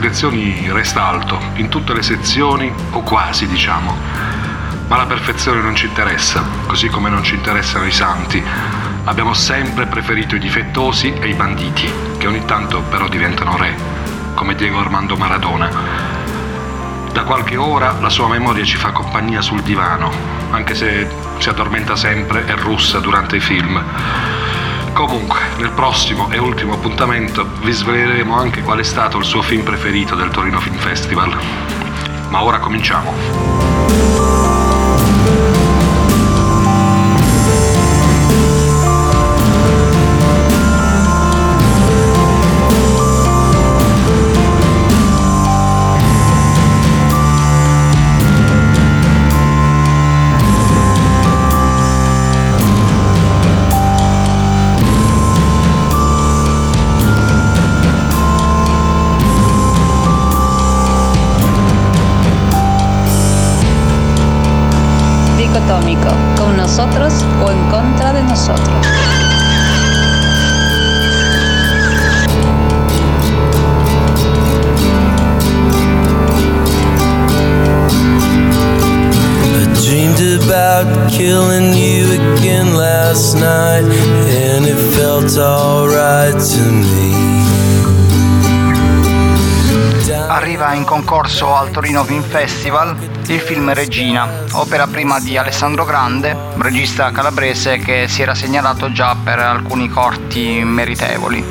Selezioni resta alto, in tutte le sezioni o quasi diciamo. Ma la perfezione non ci interessa, così come non ci interessano i santi. Abbiamo sempre preferito i difettosi e i banditi, che ogni tanto però diventano re, come Diego Armando Maradona. Da qualche ora la sua memoria ci fa compagnia sul divano, anche se si addormenta sempre e russa durante i film. Comunque, nel prossimo e ultimo appuntamento vi sveleremo anche qual è stato il suo film preferito del Torino Film Festival. Ma ora cominciamo. Festival il film Regina, opera prima di Alessandro Grande, regista calabrese che si era segnalato già per alcuni corti meritevoli.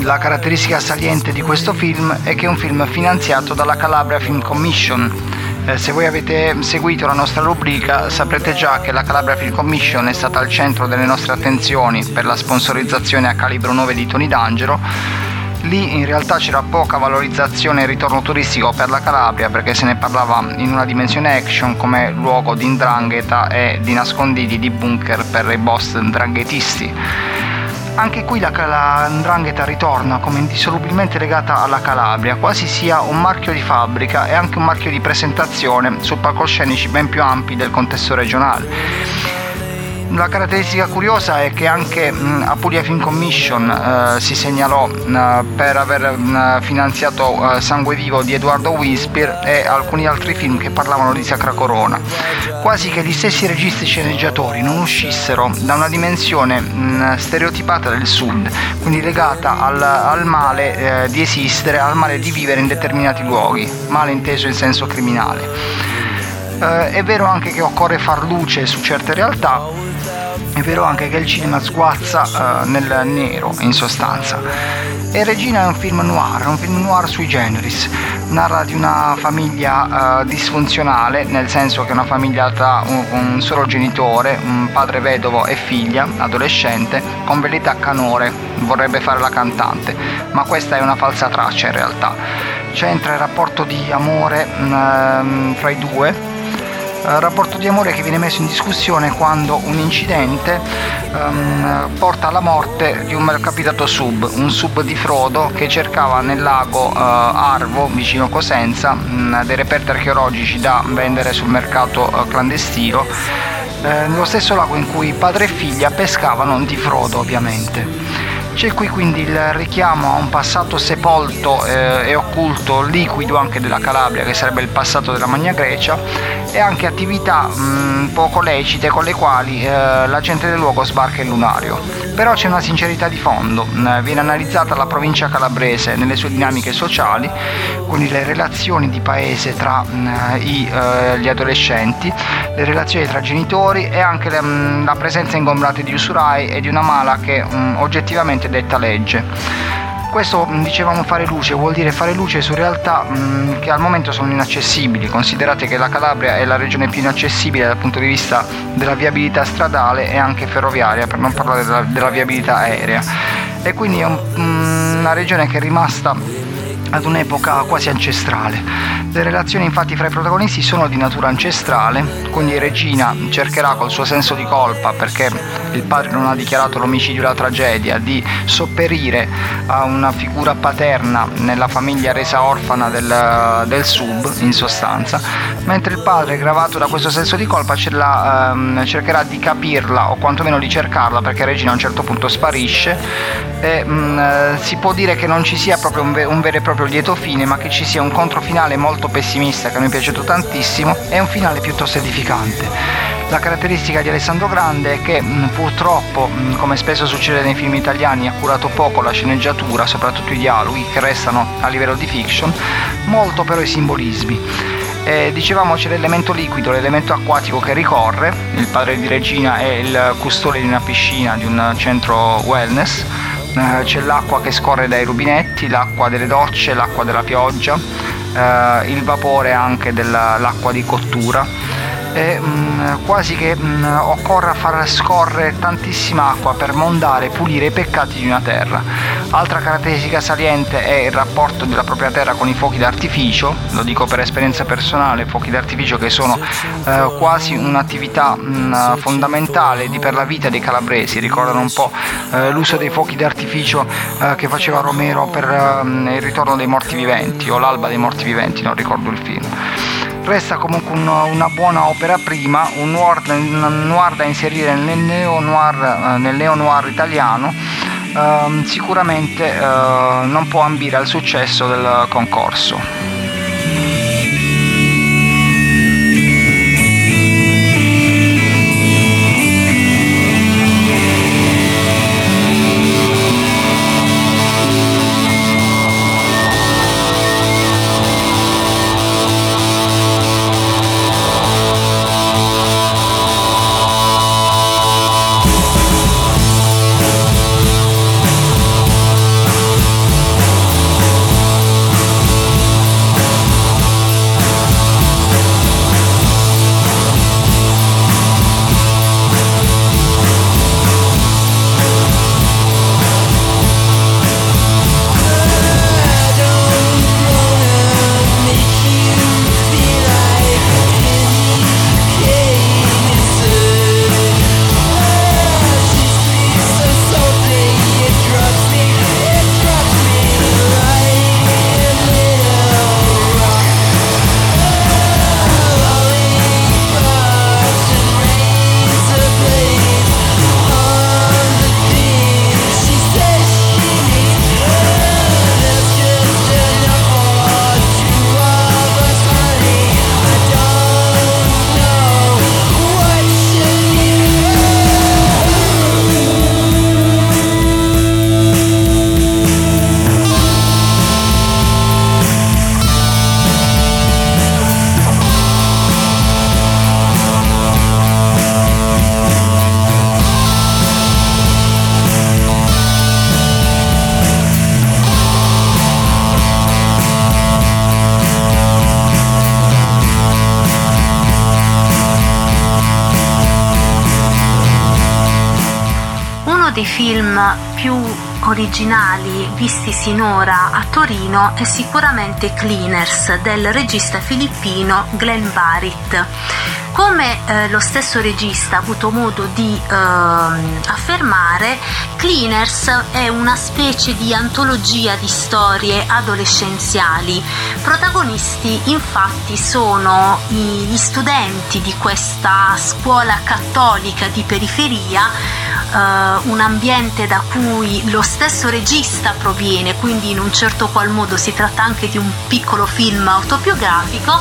La caratteristica saliente di questo film è che è un film finanziato dalla Calabria Film Commission. Eh, se voi avete seguito la nostra rubrica saprete già che la Calabria Film Commission è stata al centro delle nostre attenzioni per la sponsorizzazione a calibro 9 di Tony D'Angelo Lì in realtà c'era poca valorizzazione e ritorno turistico per la Calabria perché se ne parlava in una dimensione action come luogo di indrangheta e di nascondigli di bunker per i boss ndranghetisti. Anche qui la, la ndrangheta ritorna come indissolubilmente legata alla Calabria, quasi sia un marchio di fabbrica e anche un marchio di presentazione su palcoscenici ben più ampi del contesto regionale. La caratteristica curiosa è che anche mh, Apulia Film Commission eh, si segnalò mh, per aver mh, finanziato eh, Sangue Vivo di Edoardo Wispir e alcuni altri film che parlavano di Sacra Corona. Quasi che gli stessi registi sceneggiatori non uscissero da una dimensione stereotipata del sud, quindi legata al, al male eh, di esistere, al male di vivere in determinati luoghi, male inteso in senso criminale. Eh, è vero anche che occorre far luce su certe realtà, è vero anche che il cinema sguazza eh, nel nero in sostanza. E Regina è un film noir, un film noir sui generis, narra di una famiglia eh, disfunzionale, nel senso che è una famiglia tra un, un, solo genitore, un padre vedovo e figlia, adolescente, con velita canore, vorrebbe fare la cantante, ma questa è una falsa traccia in realtà. C'entra il rapporto di amore mh, ehm, fra i due, Uh, rapporto di amore che viene messo in discussione quando un incidente um, porta alla morte di un malcapitato sub, un sub di Frodo che cercava nel lago uh, Arvo, vicino Cosenza, mh, dei reperti archeologici da vendere sul mercato uh, clandestino, nello stesso lago in cui padre e figlia pescavano di Frodo ovviamente. C'è qui quindi il richiamo a un passato sepolto eh, e occulto liquido anche della Calabria, che sarebbe il passato della Magna Grecia, e anche attività mh, poco lecite con le quali eh, la gente del luogo sbarca il lunario. Però c'è una sincerità di fondo, mh, viene analizzata la provincia calabrese nelle sue dinamiche sociali, quindi le relazioni di paese tra mh, i, eh, gli adolescenti, le relazioni tra genitori e anche le, la presenza ingombrata di usurai e di una mala che oggettivamente detta legge. Questo dicevamo fare luce, vuol dire fare luce su realtà mh, che al momento sono inaccessibili. Considerate che la Calabria è la regione più inaccessibile dal punto di vista della viabilità stradale e anche ferroviaria, per non parlare della, della viabilità aerea. E quindi è un, mh, una regione che è rimasta ad un'epoca quasi ancestrale. Le relazioni infatti fra i protagonisti sono di natura ancestrale, quindi Regina cercherà col suo senso di colpa perché il padre non ha dichiarato l'omicidio la tragedia di sopperire a una figura paterna nella famiglia resa orfana del, del sub in sostanza, mentre il padre gravato da questo senso di colpa la, ehm, cercherà di capirla o quantomeno di cercarla perché Regina a un certo punto sparisce e mh, mm, si può dire che non ci sia proprio un, ve- un vero e proprio lieto fine, ma che ci sia un controfinale molto pessimista che mi è piaciuto tantissimo e un finale piuttosto edificante. La caratteristica di Alessandro Grande è che mh, purtroppo, mh, come spesso succede nei film italiani, ha curato poco la sceneggiatura, soprattutto i dialoghi che restano a livello di fiction, molto però i simbolismi. Eh, dicevamo c'è l'elemento liquido, l'elemento acquatico che ricorre, il padre di Regina è il custode di una piscina, di un centro wellness, eh, c'è l'acqua che scorre dai rubinetti, l'acqua delle docce, l'acqua della pioggia, eh, il vapore anche dell'acqua di cottura e mh, mm, quasi che mh, mm, occorra far scorrere tantissima acqua per mondare e pulire i peccati di una terra. Altra caratteristica saliente è il rapporto della propria terra con i fuochi d'artificio, lo dico per esperienza personale, fuochi d'artificio che sono eh, quasi un'attività mh, mm, fondamentale per la vita dei calabresi, ricordano un po' eh, l'uso dei fuochi d'artificio eh, che faceva Romero per il ritorno dei morti viventi o l'alba dei morti viventi, non ricordo il film. Resta comunque un- una buona opera prima, un noir, un noir da inserire nel neo-noir, eh, nel neo-noir italiano. Ehm, sicuramente eh, non può ambire al successo del concorso. Originali visti sinora a Torino è sicuramente Cleaners del regista filippino Glenn Barrett. Come eh, lo stesso regista ha avuto modo di ehm, affermare, Cleaners è una specie di antologia di storie adolescenziali. Protagonisti infatti sono gli studenti di questa scuola cattolica di periferia eh, un ambiente da cui lo stesso regista proviene, quindi in un certo qual modo si tratta anche di un piccolo film autobiografico,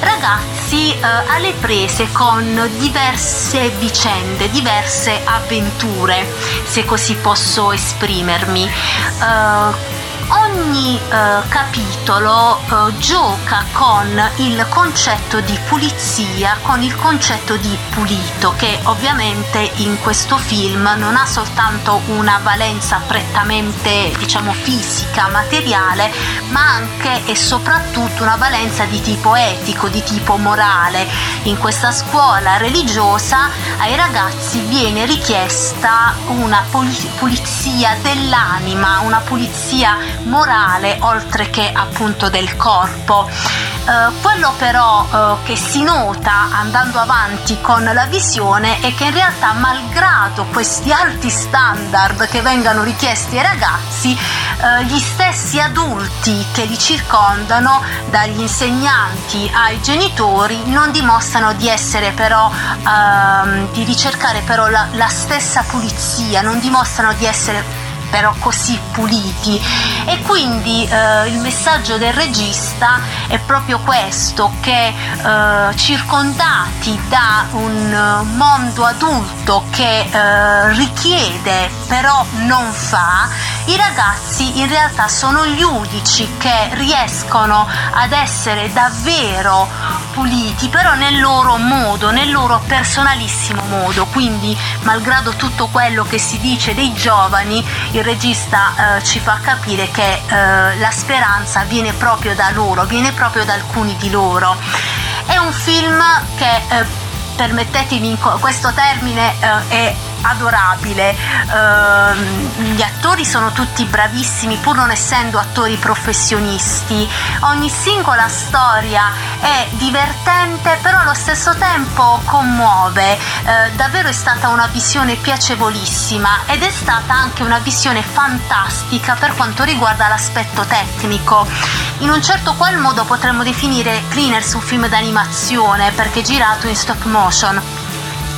ragazzi eh, alle prese con diverse vicende, diverse avventure, se così posso esprimermi. Eh, Ogni eh, capitolo eh, gioca con il concetto di pulizia, con il concetto di pulito, che ovviamente in questo film non ha soltanto una valenza prettamente, diciamo, fisica, materiale, ma anche e soprattutto una valenza di tipo etico, di tipo morale. In questa scuola religiosa ai ragazzi viene richiesta una puli- pulizia dell'anima, una pulizia morale oltre che appunto del corpo. Eh, quello però eh, che si nota andando avanti con la visione è che in realtà malgrado questi alti standard che vengano richiesti ai ragazzi, eh, gli stessi adulti che li circondano, dagli insegnanti ai genitori, non dimostrano di essere però, ehm, di ricercare però la, la stessa pulizia, non dimostrano di essere però così puliti. E quindi eh, il messaggio del regista è proprio questo che eh, circondati da un eh, mondo adulto che eh, richiede però non fa i ragazzi in realtà sono gli unici che riescono ad essere davvero puliti però nel loro modo nel loro personalissimo modo quindi malgrado tutto quello che si dice dei giovani il regista eh, ci fa capire che eh, la speranza viene proprio da loro, viene proprio da alcuni di loro. È un film che, eh, permettetemi questo termine, eh, è adorabile. Ehm, gli attori sono tutti bravissimi pur non essendo attori professionisti. Ogni singola storia è divertente però allo stesso tempo commuove. Eh, davvero è stata una visione piacevolissima ed è stata anche una visione fantastica per quanto riguarda l'aspetto tecnico. In un certo qual modo potremmo definire Cleaners un film d'animazione perché girato in stop motion.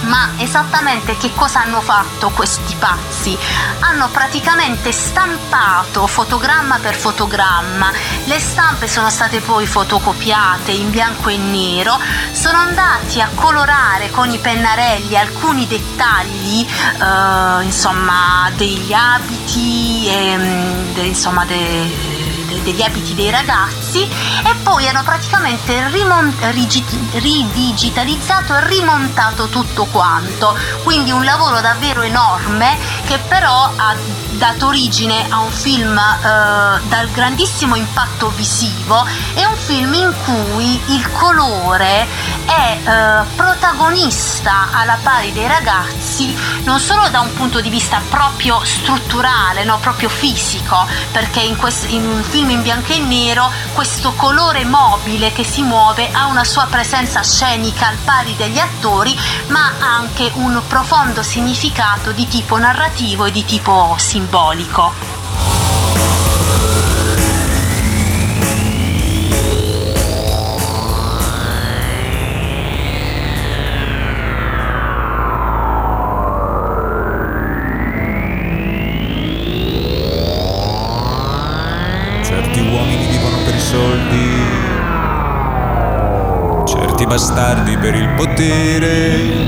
Ma esattamente che cosa hanno fatto questi pazzi? Hanno praticamente stampato fotogramma per fotogramma, le stampe sono state poi fotocopiate in bianco e nero, sono andati a colorare con i pennarelli alcuni dettagli, eh, insomma, degli abiti, ehm, de- insomma, de- de- degli abiti dei ragazzi e poi hanno praticamente rimon- rigi- ridigitalizzato e rimontato tutto quanto. Quindi un lavoro davvero enorme che però ha dato origine a un film eh, dal grandissimo impatto visivo. È un film in cui il colore è eh, protagonista alla pari dei ragazzi non solo da un punto di vista proprio strutturale, no, proprio fisico, perché in, quest- in un film in bianco e nero questo colore mobile che si muove ha una sua presenza scenica al pari degli attori, ma anche un profondo significato di tipo narrativo e di tipo simbolico. Certi uomini vivono per i soldi, certi bastardi per il potere.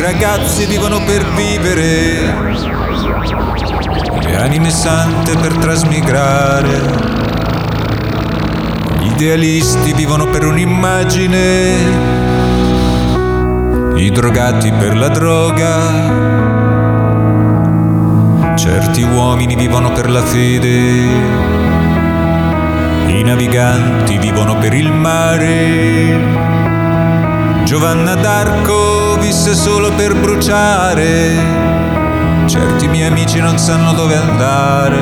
Ragazzi vivono per vivere, le anime sante per trasmigrare. Gli idealisti vivono per un'immagine, i drogati per la droga. Certi uomini vivono per la fede, i naviganti vivono per il mare. Giovanna d'Arco visse solo per bruciare, certi miei amici non sanno dove andare.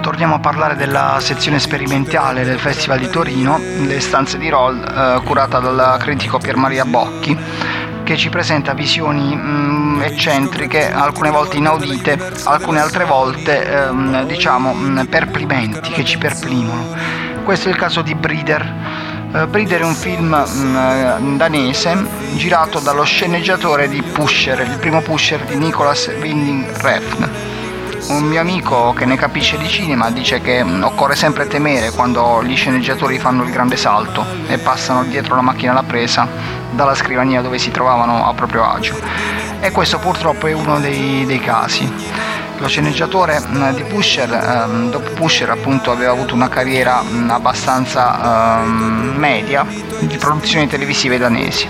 Torniamo a parlare della sezione sperimentale del Festival di Torino, Le stanze di Roll, eh, curata dal critico Pier Maria Bocchi, che ci presenta visioni mm, eccentriche, alcune volte inaudite, alcune altre volte ehm, diciamo mm, perplimenti, che ci perplimono. Questo è il caso di Breeder. Eh, Breeder è un film mm, danese girato dallo sceneggiatore di Pusher, il primo Pusher di Nicolas Winding Refn. Un mio amico che ne capisce di cinema dice che mm, occorre sempre temere quando gli sceneggiatori fanno il grande salto e passano dietro la macchina alla presa dalla scrivania dove si trovavano a proprio agio. E questo purtroppo è uno dei, dei casi. Lo sceneggiatore mm, di Pusher, ehm, dopo Pusher appunto aveva avuto una carriera mm, abbastanza ehm, media di produzioni televisive danesi.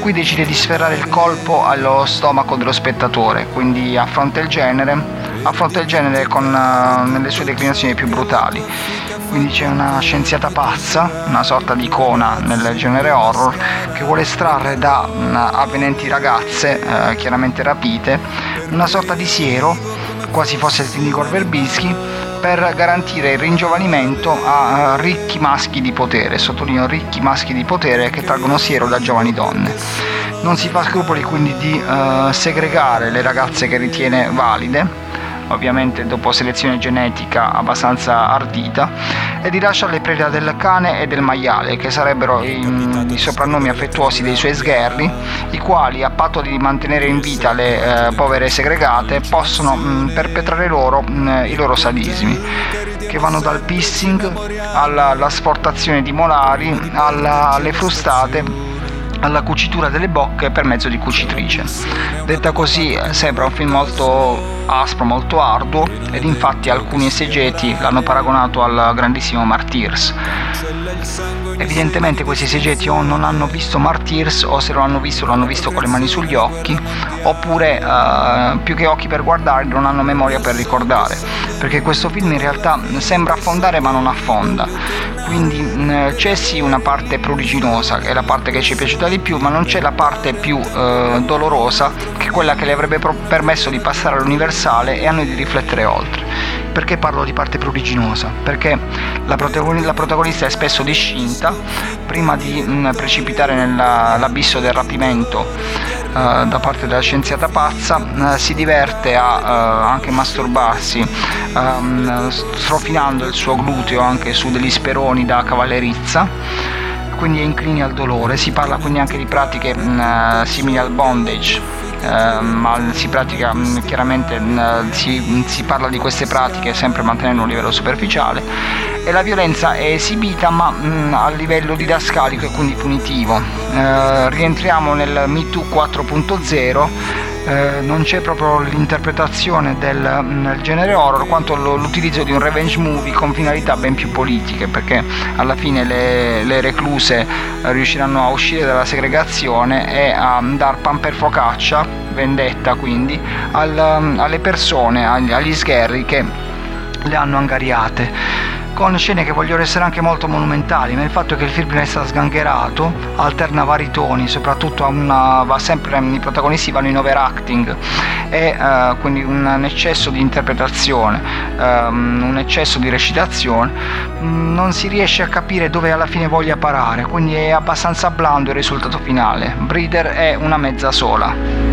Qui decide di sferrare il colpo allo stomaco dello spettatore, quindi affronta il genere affronta il genere con, uh, nelle sue declinazioni più brutali. Quindi c'è una scienziata pazza, una sorta di icona nel genere horror, che vuole estrarre da uh, avvenenti ragazze, uh, chiaramente rapite, una sorta di siero, quasi fosse il di Verbinski, per garantire il ringiovanimento a ricchi maschi di potere, sottolineo ricchi maschi di potere che traggono siero da giovani donne. Non si fa scrupoli quindi di segregare le ragazze che ritiene valide, ovviamente dopo selezione genetica abbastanza ardita, e di lasciarle preda del cane e del maiale, che sarebbero i, i soprannomi affettuosi dei suoi sgherri, i quali, a patto di mantenere in vita le eh, povere segregate, possono mh, perpetrare loro mh, i loro sadismi, che vanno dal pissing alla, alla sportazione di molari, alla, alle frustate alla cucitura delle bocche per mezzo di cucitrice. Detta così sembra un film molto aspro, molto arduo ed infatti alcuni esegeti l'hanno paragonato al grandissimo Martyrs. Evidentemente questi esegeti o non hanno visto Martyrs o se lo hanno visto lo hanno visto con le mani sugli occhi oppure eh, più che occhi per guardare non hanno memoria per ricordare. Perché questo film in realtà sembra affondare ma non affonda. Quindi mh, c'è sì una parte pruriginosa che è la parte che ci è piaciuta di più ma non c'è la parte più eh, dolorosa che è quella che le avrebbe permesso di passare all'universale e a noi di riflettere oltre perché parlo di parte pruriginosa? Perché la, protagoni- la protagonista è spesso discinta prima di mh, precipitare nell'abisso del rapimento eh, da parte della scienziata pazza, eh, si diverte a eh, anche masturbarsi ehm, strofinando il suo gluteo anche su degli speroni da cavallerizza quindi è incline al dolore, si parla quindi anche di pratiche mh, simili al bondage, eh, ma si pratica mh, chiaramente mh, si, si, parla di queste pratiche sempre mantenendo un livello superficiale e la violenza è esibita ma a livello didascalico e quindi punitivo. Eh, rientriamo nel MeToo 4.0 eh, non c'è proprio l'interpretazione del, del genere horror quanto l'utilizzo di un revenge movie con finalità ben più politiche perché alla fine le, le recluse riusciranno a uscire dalla segregazione e a dar pan per focaccia vendetta quindi al, alle persone agli, agli sgherri che le hanno angariate con scene che vogliono essere anche molto monumentali, ma il fatto che il film resta sgangherato, alterna vari toni, soprattutto una, va sempre, i protagonisti vanno in overacting e uh, quindi un eccesso di interpretazione, um, un eccesso di recitazione, um, non si riesce a capire dove alla fine voglia parare, quindi è abbastanza blando il risultato finale. Breeder è una mezza sola.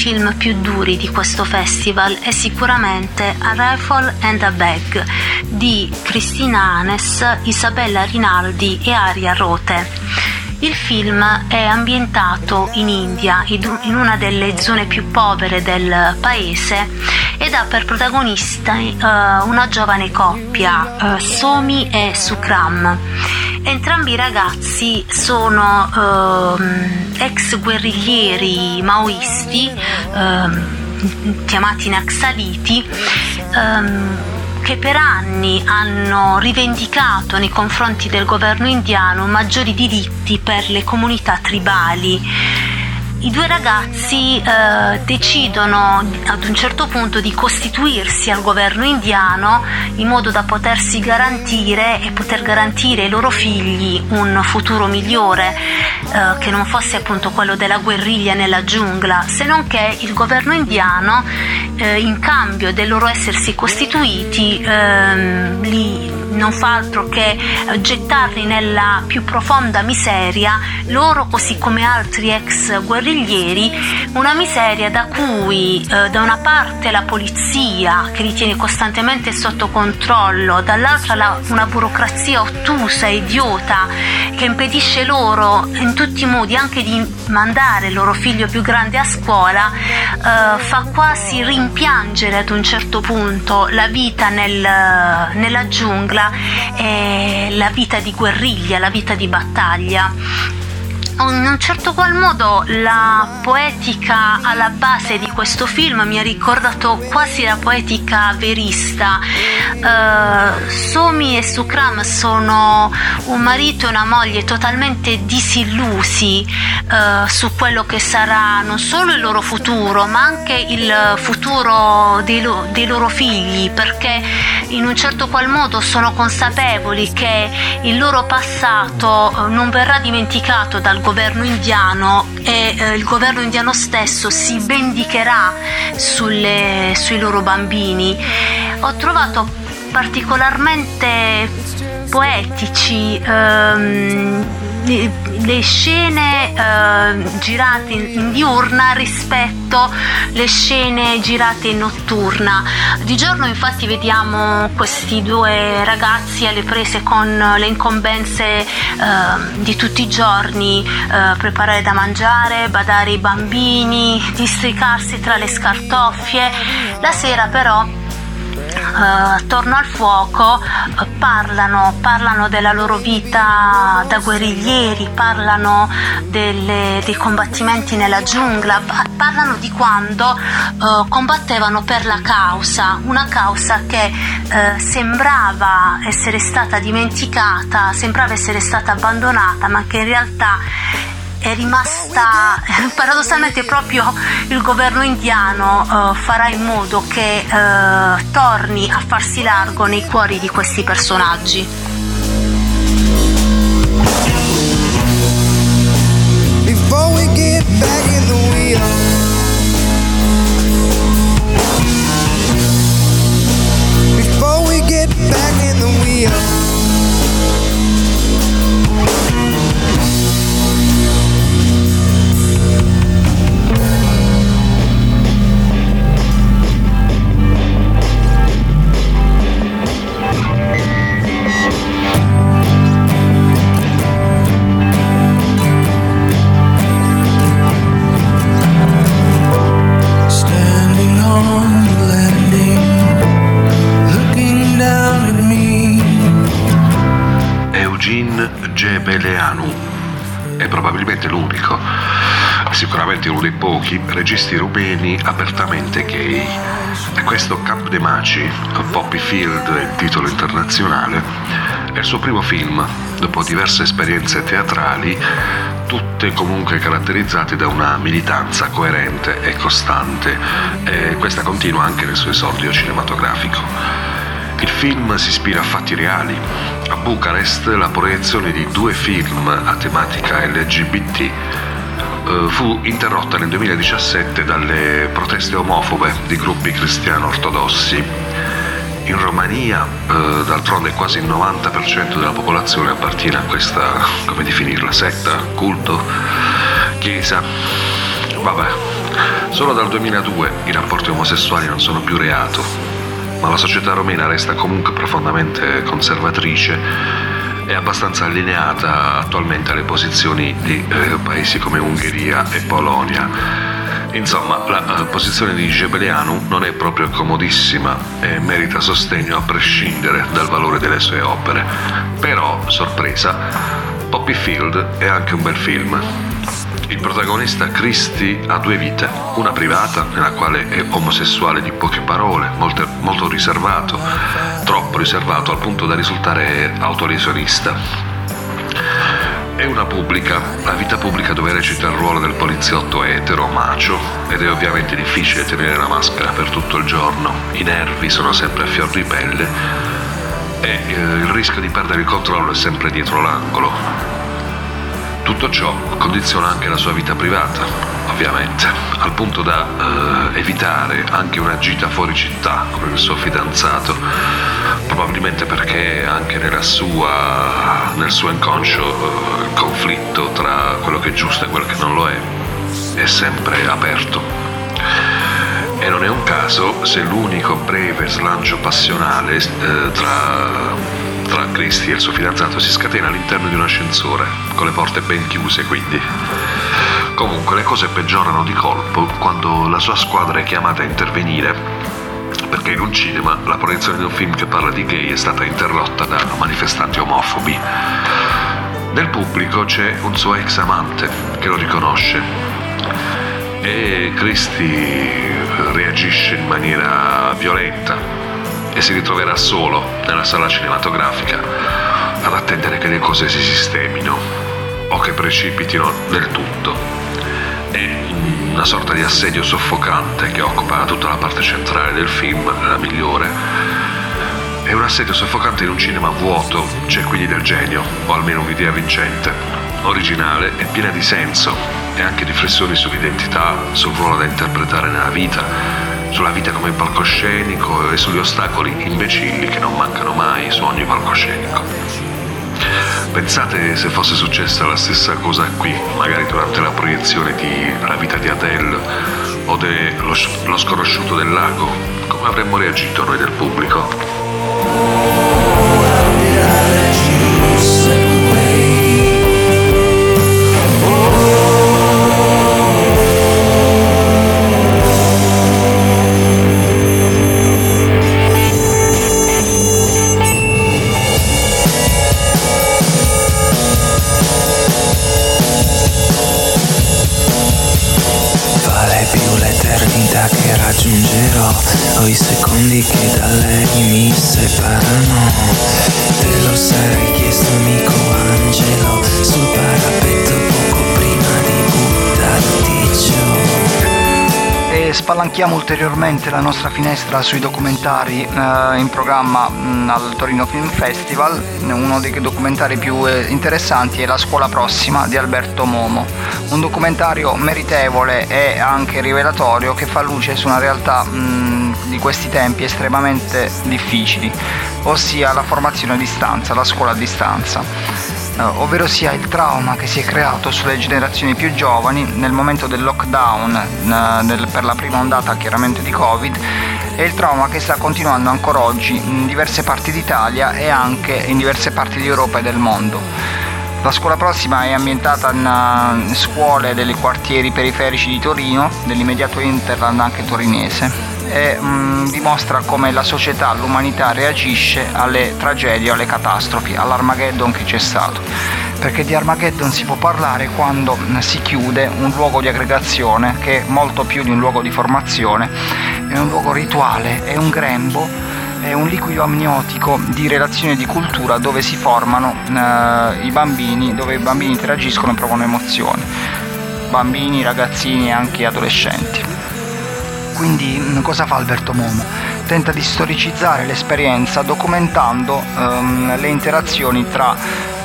Film più duri di questo festival è sicuramente A Rifle and a Bag di Cristina Anes, Isabella Rinaldi e Aria Rote. Il film è ambientato in India, in una delle zone più povere del paese ed ha per protagonista uh, una giovane coppia, uh, Somi e Sukram. Entrambi i ragazzi sono uh, ex guerriglieri maoisti ehm, chiamati Naxaliti. Um, che per anni hanno rivendicato nei confronti del governo indiano maggiori diritti per le comunità tribali i due ragazzi eh, decidono ad un certo punto di costituirsi al governo indiano in modo da potersi garantire e poter garantire ai loro figli un futuro migliore eh, che non fosse appunto quello della guerriglia nella giungla, se non che il governo indiano eh, in cambio del loro essersi costituiti ehm, li non fa altro che gettarli nella più profonda miseria, loro così come altri ex guerriglieri, una miseria da cui eh, da una parte la polizia che li tiene costantemente sotto controllo, dall'altra la, una burocrazia ottusa idiota che impedisce loro in tutti i modi anche di mandare il loro figlio più grande a scuola, eh, fa quasi rimpiangere ad un certo punto la vita nel, nella giungla narra eh, la vita di guerriglia, la vita di battaglia in un certo qual modo la poetica alla base di questo film mi ha ricordato quasi la poetica verista. Uh, Somi e Sukram sono un marito e una moglie totalmente disillusi uh, su quello che sarà non solo il loro futuro, ma anche il futuro dei, lo- dei loro figli, perché in un certo qual modo sono consapevoli che il loro passato uh, non verrà dimenticato dal governo governo indiano e eh, il governo indiano stesso si vendicherà sulle, sui loro bambini. Ho trovato particolarmente poetici ehm, le scene eh, girate in, diurna rispetto alle scene girate in notturna. Di giorno infatti vediamo questi due ragazzi alle prese con le incombenze eh, di tutti i giorni, eh, preparare da mangiare, badare i bambini, districarsi tra le scartoffie. La sera però Uh, attorno al fuoco uh, parlano, parlano, della loro vita da guerriglieri, parlano delle, dei combattimenti nella giungla, parlano di quando uh, combattevano per la causa, una causa che sembrava essere stata dimenticata, sembrava essere stata abbandonata, ma che in realtà è rimasta paradossalmente proprio il governo indiano eh, farà in modo che eh, torni a farsi largo nei cuori di questi personaggi. Probabilmente l'unico, sicuramente uno dei pochi, registi rumeni apertamente gay. Questo Cap de Maci, Poppy Field è il titolo internazionale, è il suo primo film, dopo diverse esperienze teatrali, tutte comunque caratterizzate da una militanza coerente e costante, e questa continua anche nel suo esordio cinematografico. Il film si ispira a fatti reali. A Bucarest la proiezione di due film a tematica LGBT eh, fu interrotta nel 2017 dalle proteste omofobe di gruppi cristiano-ortodossi. In Romania, eh, d'altronde, quasi il 90% della popolazione appartiene a questa, come definirla, setta, culto, chiesa. Vabbè, solo dal 2002 i rapporti omosessuali non sono più reato, ma la società romena resta comunque profondamente conservatrice e abbastanza allineata attualmente alle posizioni di eh, paesi come Ungheria e Polonia. Insomma, la eh, posizione di Gebeleanu non è proprio comodissima e merita sostegno a prescindere dal valore delle sue opere. Però, sorpresa, Poppy Field è anche un bel film. Il protagonista Christy ha due vite, una privata nella quale è omosessuale di poche parole, molto, molto riservato, troppo riservato al punto da risultare autolesionista. E una pubblica, la vita pubblica dove recita il ruolo del poliziotto etero, macio, ed è ovviamente difficile tenere la maschera per tutto il giorno, i nervi sono sempre a fior di pelle e eh, il rischio di perdere il controllo è sempre dietro l'angolo. Tutto ciò condiziona anche la sua vita privata, ovviamente, al punto da eh, evitare anche una gita fuori città con il suo fidanzato, probabilmente perché anche sua, nel suo inconscio eh, il conflitto tra quello che è giusto e quello che non lo è è sempre aperto. E non è un caso se l'unico breve slancio passionale eh, tra, tra Christie e il suo fidanzato si scatena all'interno di un ascensore, con le porte ben chiuse quindi. Comunque le cose peggiorano di colpo quando la sua squadra è chiamata a intervenire perché in un cinema la proiezione di un film che parla di gay è stata interrotta da manifestanti omofobi. Nel pubblico c'è un suo ex amante che lo riconosce e Christie reagisce in maniera violenta e si ritroverà solo nella sala cinematografica ad attendere che le cose si sistemino o che precipitino del tutto. È una sorta di assedio soffocante che occupa tutta la parte centrale del film, la migliore. È un assedio soffocante in un cinema vuoto, c'è quindi del genio, o almeno un'idea vincente, originale e piena di senso e anche riflessioni sull'identità, sul ruolo da interpretare nella vita, sulla vita come palcoscenico e sugli ostacoli imbecilli che non mancano mai su ogni palcoscenico. Pensate se fosse successa la stessa cosa qui, magari durante la proiezione di La vita di Adele o de Lo, lo sconosciuto del lago, come avremmo reagito noi del pubblico? conto i secondi che da lei mi separano. Te lo sarei chiesto amico Angelo Sul parapetto poco prima di buttarti giù e spalanchiamo ulteriormente la nostra finestra sui documentari eh, in programma mh, al Torino Film Festival. Uno dei documentari più eh, interessanti è La scuola prossima di Alberto Momo, un documentario meritevole e anche rivelatorio che fa luce su una realtà mh, di questi tempi estremamente difficili, ossia la formazione a distanza, la scuola a distanza ovvero sia il trauma che si è creato sulle generazioni più giovani nel momento del lockdown nel, per la prima ondata chiaramente di Covid e il trauma che sta continuando ancora oggi in diverse parti d'Italia e anche in diverse parti di Europa e del mondo. La scuola prossima è ambientata in scuole dei quartieri periferici di Torino, dell'immediato interland anche torinese e mh, dimostra come la società, l'umanità reagisce alle tragedie, alle catastrofi, all'Armageddon che c'è stato. Perché di Armageddon si può parlare quando si chiude un luogo di aggregazione che è molto più di un luogo di formazione, è un luogo rituale, è un grembo è un liquido amniotico di relazione di cultura dove si formano eh, i bambini, dove i bambini interagiscono e provano emozioni. Bambini, ragazzini e anche adolescenti. Quindi cosa fa Alberto Momo? Tenta di storicizzare l'esperienza documentando um, le interazioni tra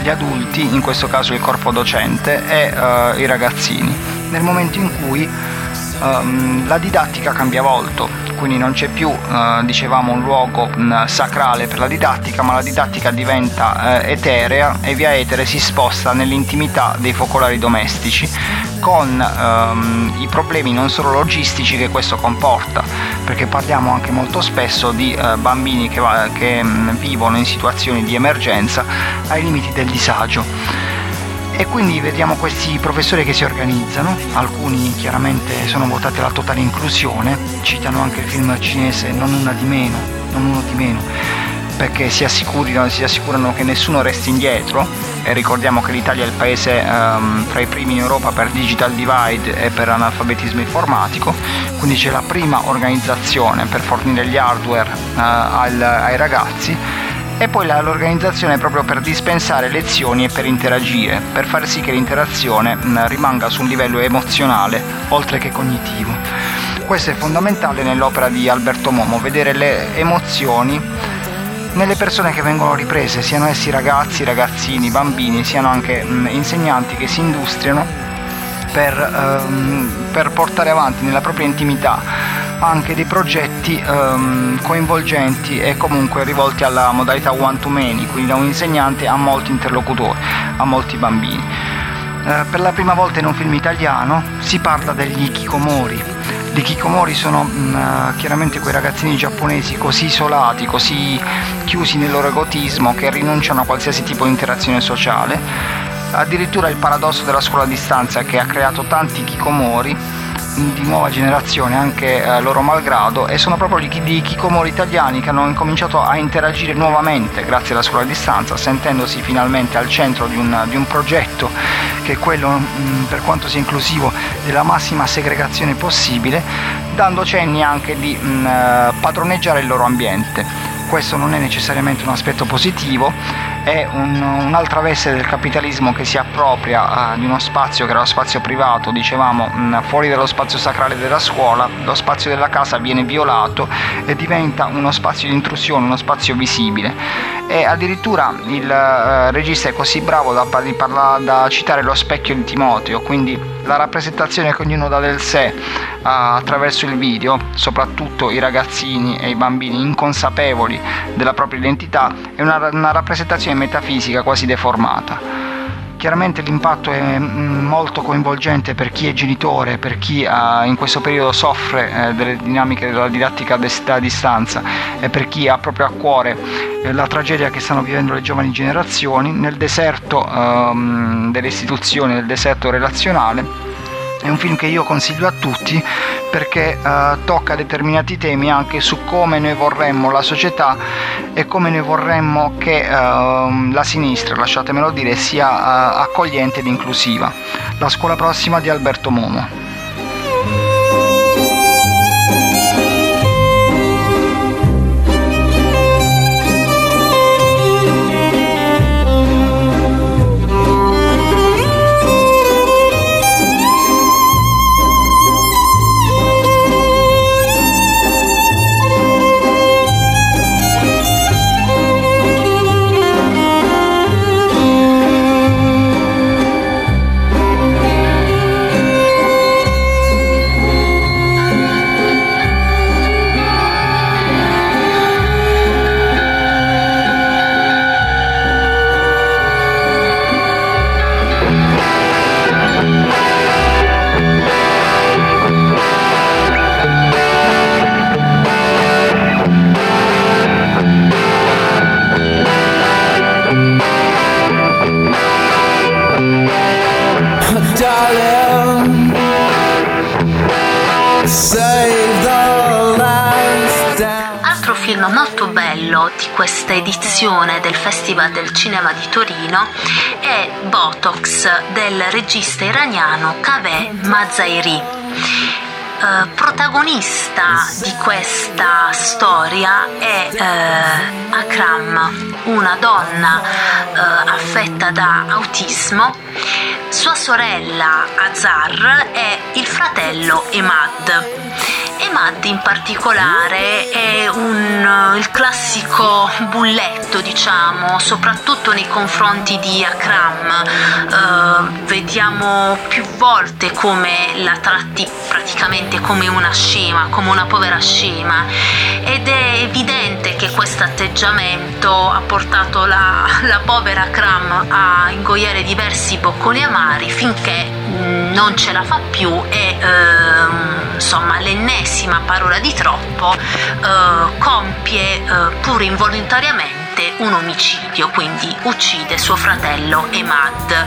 gli adulti, in questo caso il corpo docente, e uh, i ragazzini, nel momento in cui um, la didattica cambia volto, quindi non c'è più, uh, dicevamo, un luogo um, sacrale per la didattica, ma la didattica diventa uh, eterea e via etere si sposta nell'intimità dei focolari domestici, con um, i problemi non solo logistici che questo comporta, perché parliamo anche molto spesso di uh, bambini che, che um, vivono in situazioni di emergenza ai limiti del disagio e quindi vediamo questi professori che si organizzano, alcuni chiaramente sono votati alla totale inclusione, citano anche il film cinese Non una di meno, non uno di meno, perché si assicurano, si assicurano che nessuno resti indietro. E ricordiamo che l'Italia è il paese um, tra i primi in Europa per digital divide e per analfabetismo informatico, quindi c'è la prima organizzazione per fornire gli hardware uh, al, ai ragazzi e poi l'organizzazione proprio per dispensare lezioni e per interagire, per far sì che l'interazione rimanga su un livello emozionale oltre che cognitivo. Questo è fondamentale nell'opera di Alberto Momo, vedere le emozioni nelle persone che vengono riprese, siano essi ragazzi, ragazzini, bambini, siano anche insegnanti che si industriano per, um, per portare avanti nella propria intimità anche dei progetti um, coinvolgenti e comunque rivolti alla modalità one to many, quindi da un insegnante a molti interlocutori, a molti bambini. Uh, per la prima volta in un film italiano si parla degli ikikomori. Gli ikikomori sono uh, chiaramente quei ragazzini giapponesi così isolati, così chiusi nel loro egotismo che rinunciano a qualsiasi tipo di interazione sociale. Addirittura il paradosso della scuola a distanza che ha creato tanti ikikomori di nuova generazione anche eh, loro malgrado e sono proprio gli Kikomori italiani che hanno incominciato a interagire nuovamente grazie alla scuola a distanza sentendosi finalmente al centro di un, di un progetto che è quello mh, mm, per quanto sia inclusivo della massima segregazione possibile dando cenni anche di mh, mm, eh, padroneggiare il loro ambiente. Questo non è necessariamente un aspetto positivo, è un, un'altra veste del capitalismo che si appropria uh, di uno spazio che era lo spazio privato, dicevamo mh, mm, fuori dallo spazio sacrale della scuola, lo spazio della casa viene violato e diventa uno spazio di intrusione, uno spazio visibile. E addirittura il uh, regista è così bravo da, da, da citare lo specchio di Timoteo, quindi la rappresentazione che ognuno dà del sé uh, attraverso il video, soprattutto i ragazzini e i bambini inconsapevoli della propria identità, è una, una rappresentazione metafisica quasi deformata. Chiaramente l'impatto è mm, molto coinvolgente per chi è genitore, per chi uh, in questo periodo soffre eh, delle dinamiche della didattica a distanza e per chi ha proprio a cuore eh, la tragedia che stanno vivendo le giovani generazioni nel deserto um, delle istituzioni, nel deserto relazionale è un film che io consiglio a tutti perché uh, tocca determinati temi anche su come noi vorremmo la società e come noi vorremmo che uh, la sinistra, lasciatemelo dire, sia uh, accogliente ed inclusiva. La scuola prossima di Alberto Momo. Altro film molto bello di questa edizione del Festival del Cinema di Torino è Botox del regista iraniano Kaveh Mazairi. Eh, protagonista di questa storia è eh, Akram, una donna eh, affetta da autismo. Sua sorella Azar è il fratello Emad. Emad in particolare è un, il classico bulletto, diciamo, soprattutto nei confronti di Akram. Eh, vediamo più volte come la tratti praticamente come una scema, come una povera scema ed è evidente che questo atteggiamento ha portato la, la povera Akram a ingoiare diversi bocconi amari finché mh, non ce la fa più e ehm, insomma l'ennesima parola di troppo eh, compie eh, pur involontariamente un omicidio, quindi uccide suo fratello Emad.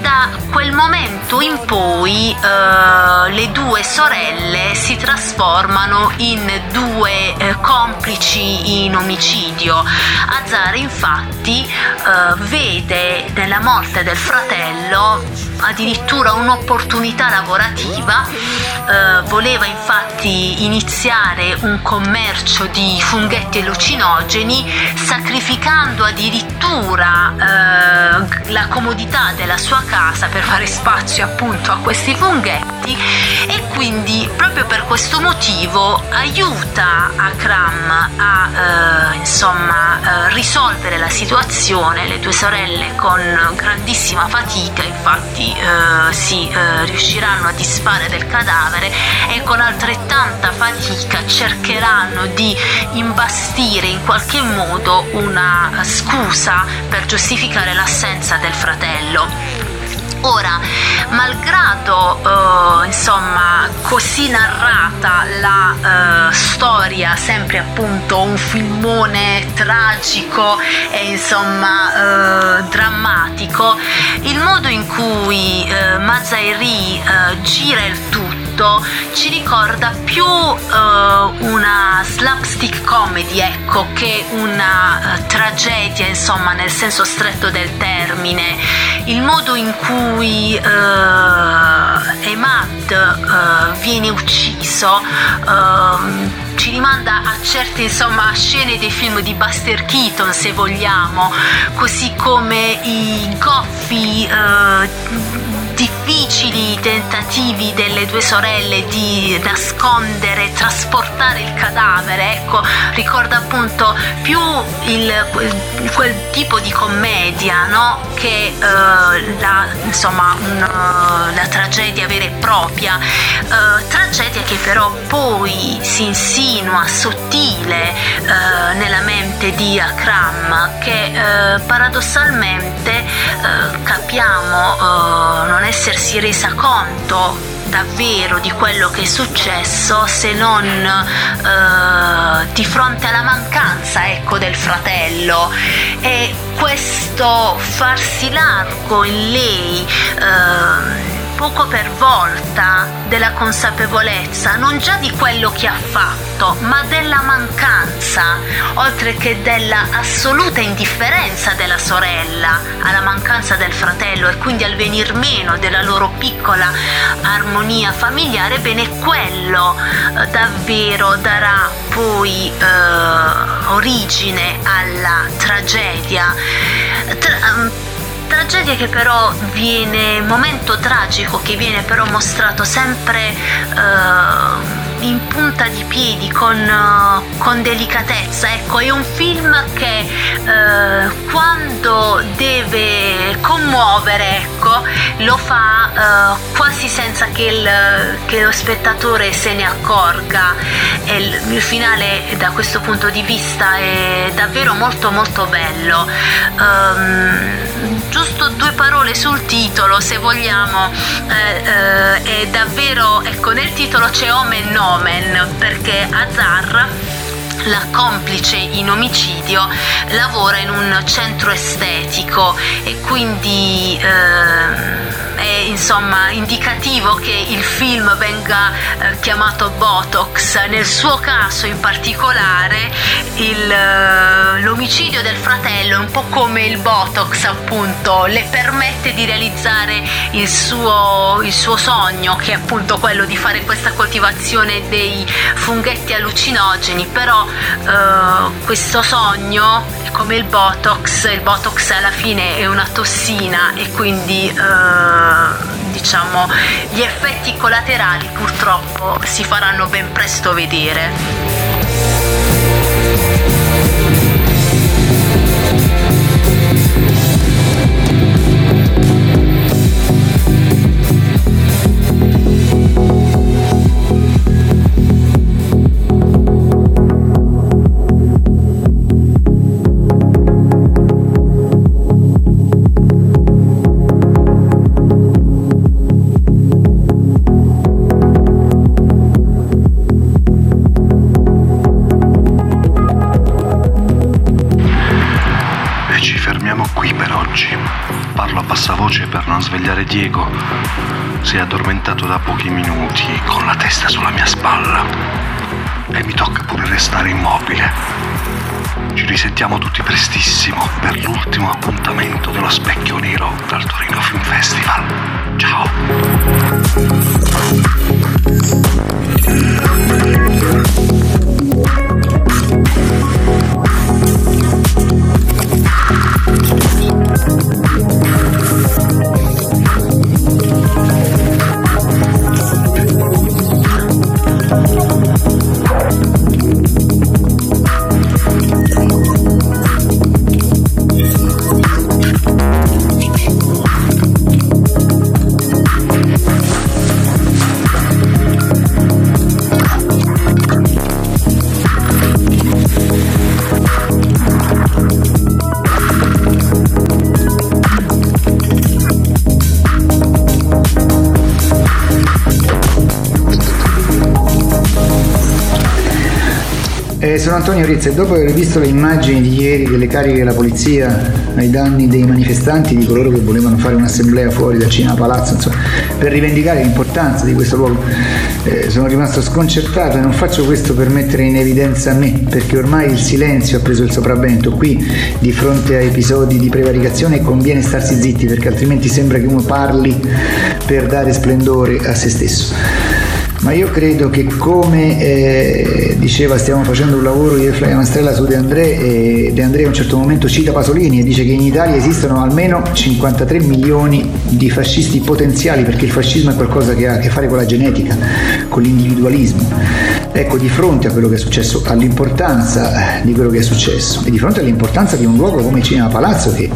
Da quel momento in poi eh, le due sorelle si trasformano in due eh, complici in omicidio. Azar infatti eh, vede nella morte del fratello addirittura un'opportunità lavorativa, eh, voleva infatti iniziare un commercio di funghetti allucinogeni sacrificando addirittura eh, la comodità della sua casa per fare spazio appunto a questi funghetti e quindi proprio per questo motivo aiuta Akram a eh, insomma eh, risolvere la situazione le due sorelle con grandissima fatica infatti eh, si eh, riusciranno a disfare del cadavere e con altrettanta fatica cercheranno di imbastire in qualche modo una scusa per giustificare l'assenza del fratello. Ora, malgrado eh, insomma così narrata la eh, storia, sempre appunto un filmone tragico e insomma eh, drammatico, il modo in cui eh, Mazairi eh, gira il tutto ci ricorda più eh, una slapstick comedy ecco che una eh, tragedia insomma nel senso stretto del termine. Il modo in cui eh, Emad eh, viene ucciso ehm, ci rimanda a certe insomma scene dei film di Buster Keaton se vogliamo così come i goffi eh, difficili tentativi delle due sorelle di nascondere, trasportare il cadavere, ecco, ricorda appunto più il, quel, quel tipo di commedia, no? Che eh, la, insomma, un, la tragedia vera e propria, eh, tragedia che però poi si insinua sottile eh, nella mente di Akram, che eh, paradossalmente eh, capiamo eh, non essersi resa conto davvero di quello che è successo se non eh, di fronte alla mancanza ecco, del fratello. E questo farsi largo in lei eh, poco per volta della consapevolezza non già di quello che ha fatto, ma della mancanza, oltre che della assoluta indifferenza della sorella alla mancanza del fratello e quindi al venir meno della loro piccola armonia familiare, bene quello eh, davvero darà poi eh, origine alla tragedia. Tra- tragedia che però viene, momento tragico che viene però mostrato sempre eh, in punta di piedi con, uh, con, delicatezza. Ecco, è un film che uh, quando deve commuovere, ecco, lo fa uh, quasi senza che, il, che, lo spettatore se ne accorga. E il, il, finale da questo punto di vista è davvero molto molto bello. Um, giusto due parole sul titolo, se vogliamo, eh, eh, è davvero, ecco, nel titolo c'è Omen Nomen, perché Azar la complice in omicidio lavora in un centro estetico e quindi eh, è insomma indicativo che il film venga eh, chiamato Botox. Nel suo caso in particolare il, eh, l'omicidio del fratello è un po' come il Botox appunto, le permette di realizzare il suo, il suo sogno che è appunto quello di fare questa coltivazione dei funghetti allucinogeni, però eh, questo sogno è come il Botox, il Botox alla fine è una tossina e quindi eh, diciamo gli effetti collaterali purtroppo si faranno ben presto vedere. Diego. Si è addormentato da pochi minuti con la testa sulla mia spalla. E mi tocca pure restare immobile. Ci risentiamo tutti prestissimo per l'ultimo appuntamento dello specchio nero dal Torino Film Festival. Ciao! Eh, sono Antonio Rizza e dopo aver visto le immagini di ieri delle cariche della polizia ai danni dei manifestanti, di coloro che volevano fare un'assemblea fuori dal Cinema Palazzo, insomma, per rivendicare l'importanza di questo luogo, eh, sono rimasto sconcertato e non faccio questo per mettere in evidenza me, perché ormai il silenzio ha preso il sopravvento. Qui, di fronte a episodi di prevaricazione, conviene starsi zitti, perché altrimenti sembra che uno parli per dare splendore a se stesso ma io credo che come eh, diceva stiamo facendo un lavoro io e Mastrella su De André e De André a un certo momento cita Pasolini e dice che in Italia esistono almeno 53 milioni di fascisti potenziali perché il fascismo è qualcosa che ha a che fare con la genetica, con l'individualismo. Ecco, di fronte a quello che è successo, all'importanza di quello che è successo e di fronte all'importanza di un luogo come il Cinema Palazzo che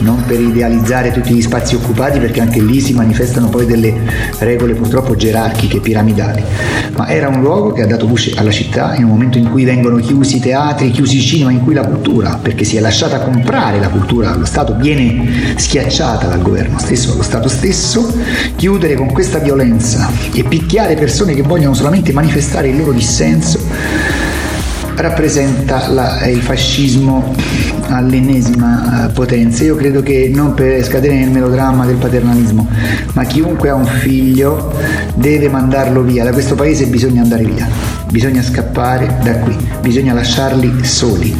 non per idealizzare tutti gli spazi occupati perché anche lì si manifestano poi delle regole purtroppo gerarchiche, piramidali, ma era un luogo che ha dato voce alla città in un momento in cui vengono chiusi i teatri, chiusi i cinema, in cui la cultura, perché si è lasciata comprare la cultura allo Stato, viene schiacciata dal governo stesso, allo Stato stesso, chiudere con questa violenza e picchiare persone che vogliono solamente manifestare il loro dissenso rappresenta la, il fascismo all'ennesima eh, potenza. Io credo che non per scadere nel melodramma del paternalismo, ma chiunque ha un figlio deve mandarlo via. Da questo paese bisogna andare via, bisogna scappare da qui, bisogna lasciarli soli.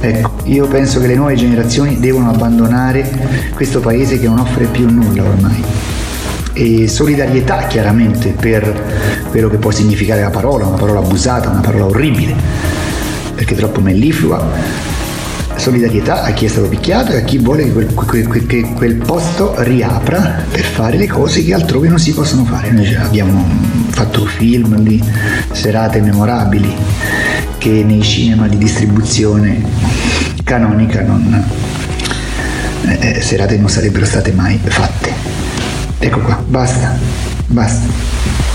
Ecco, io penso che le nuove generazioni devono abbandonare questo paese che non offre più nulla ormai e solidarietà chiaramente per quello che può significare la parola, una parola abusata, una parola orribile, perché troppo melliflua. Solidarietà a chi è stato picchiato e a chi vuole che quel, quel, quel, quel posto riapra per fare le cose che altrove non si possono fare. Noi abbiamo fatto film lì, serate memorabili che nei cinema di distribuzione canonica non, eh, serate non sarebbero state mai fatte. Ecco qua, basta, basta.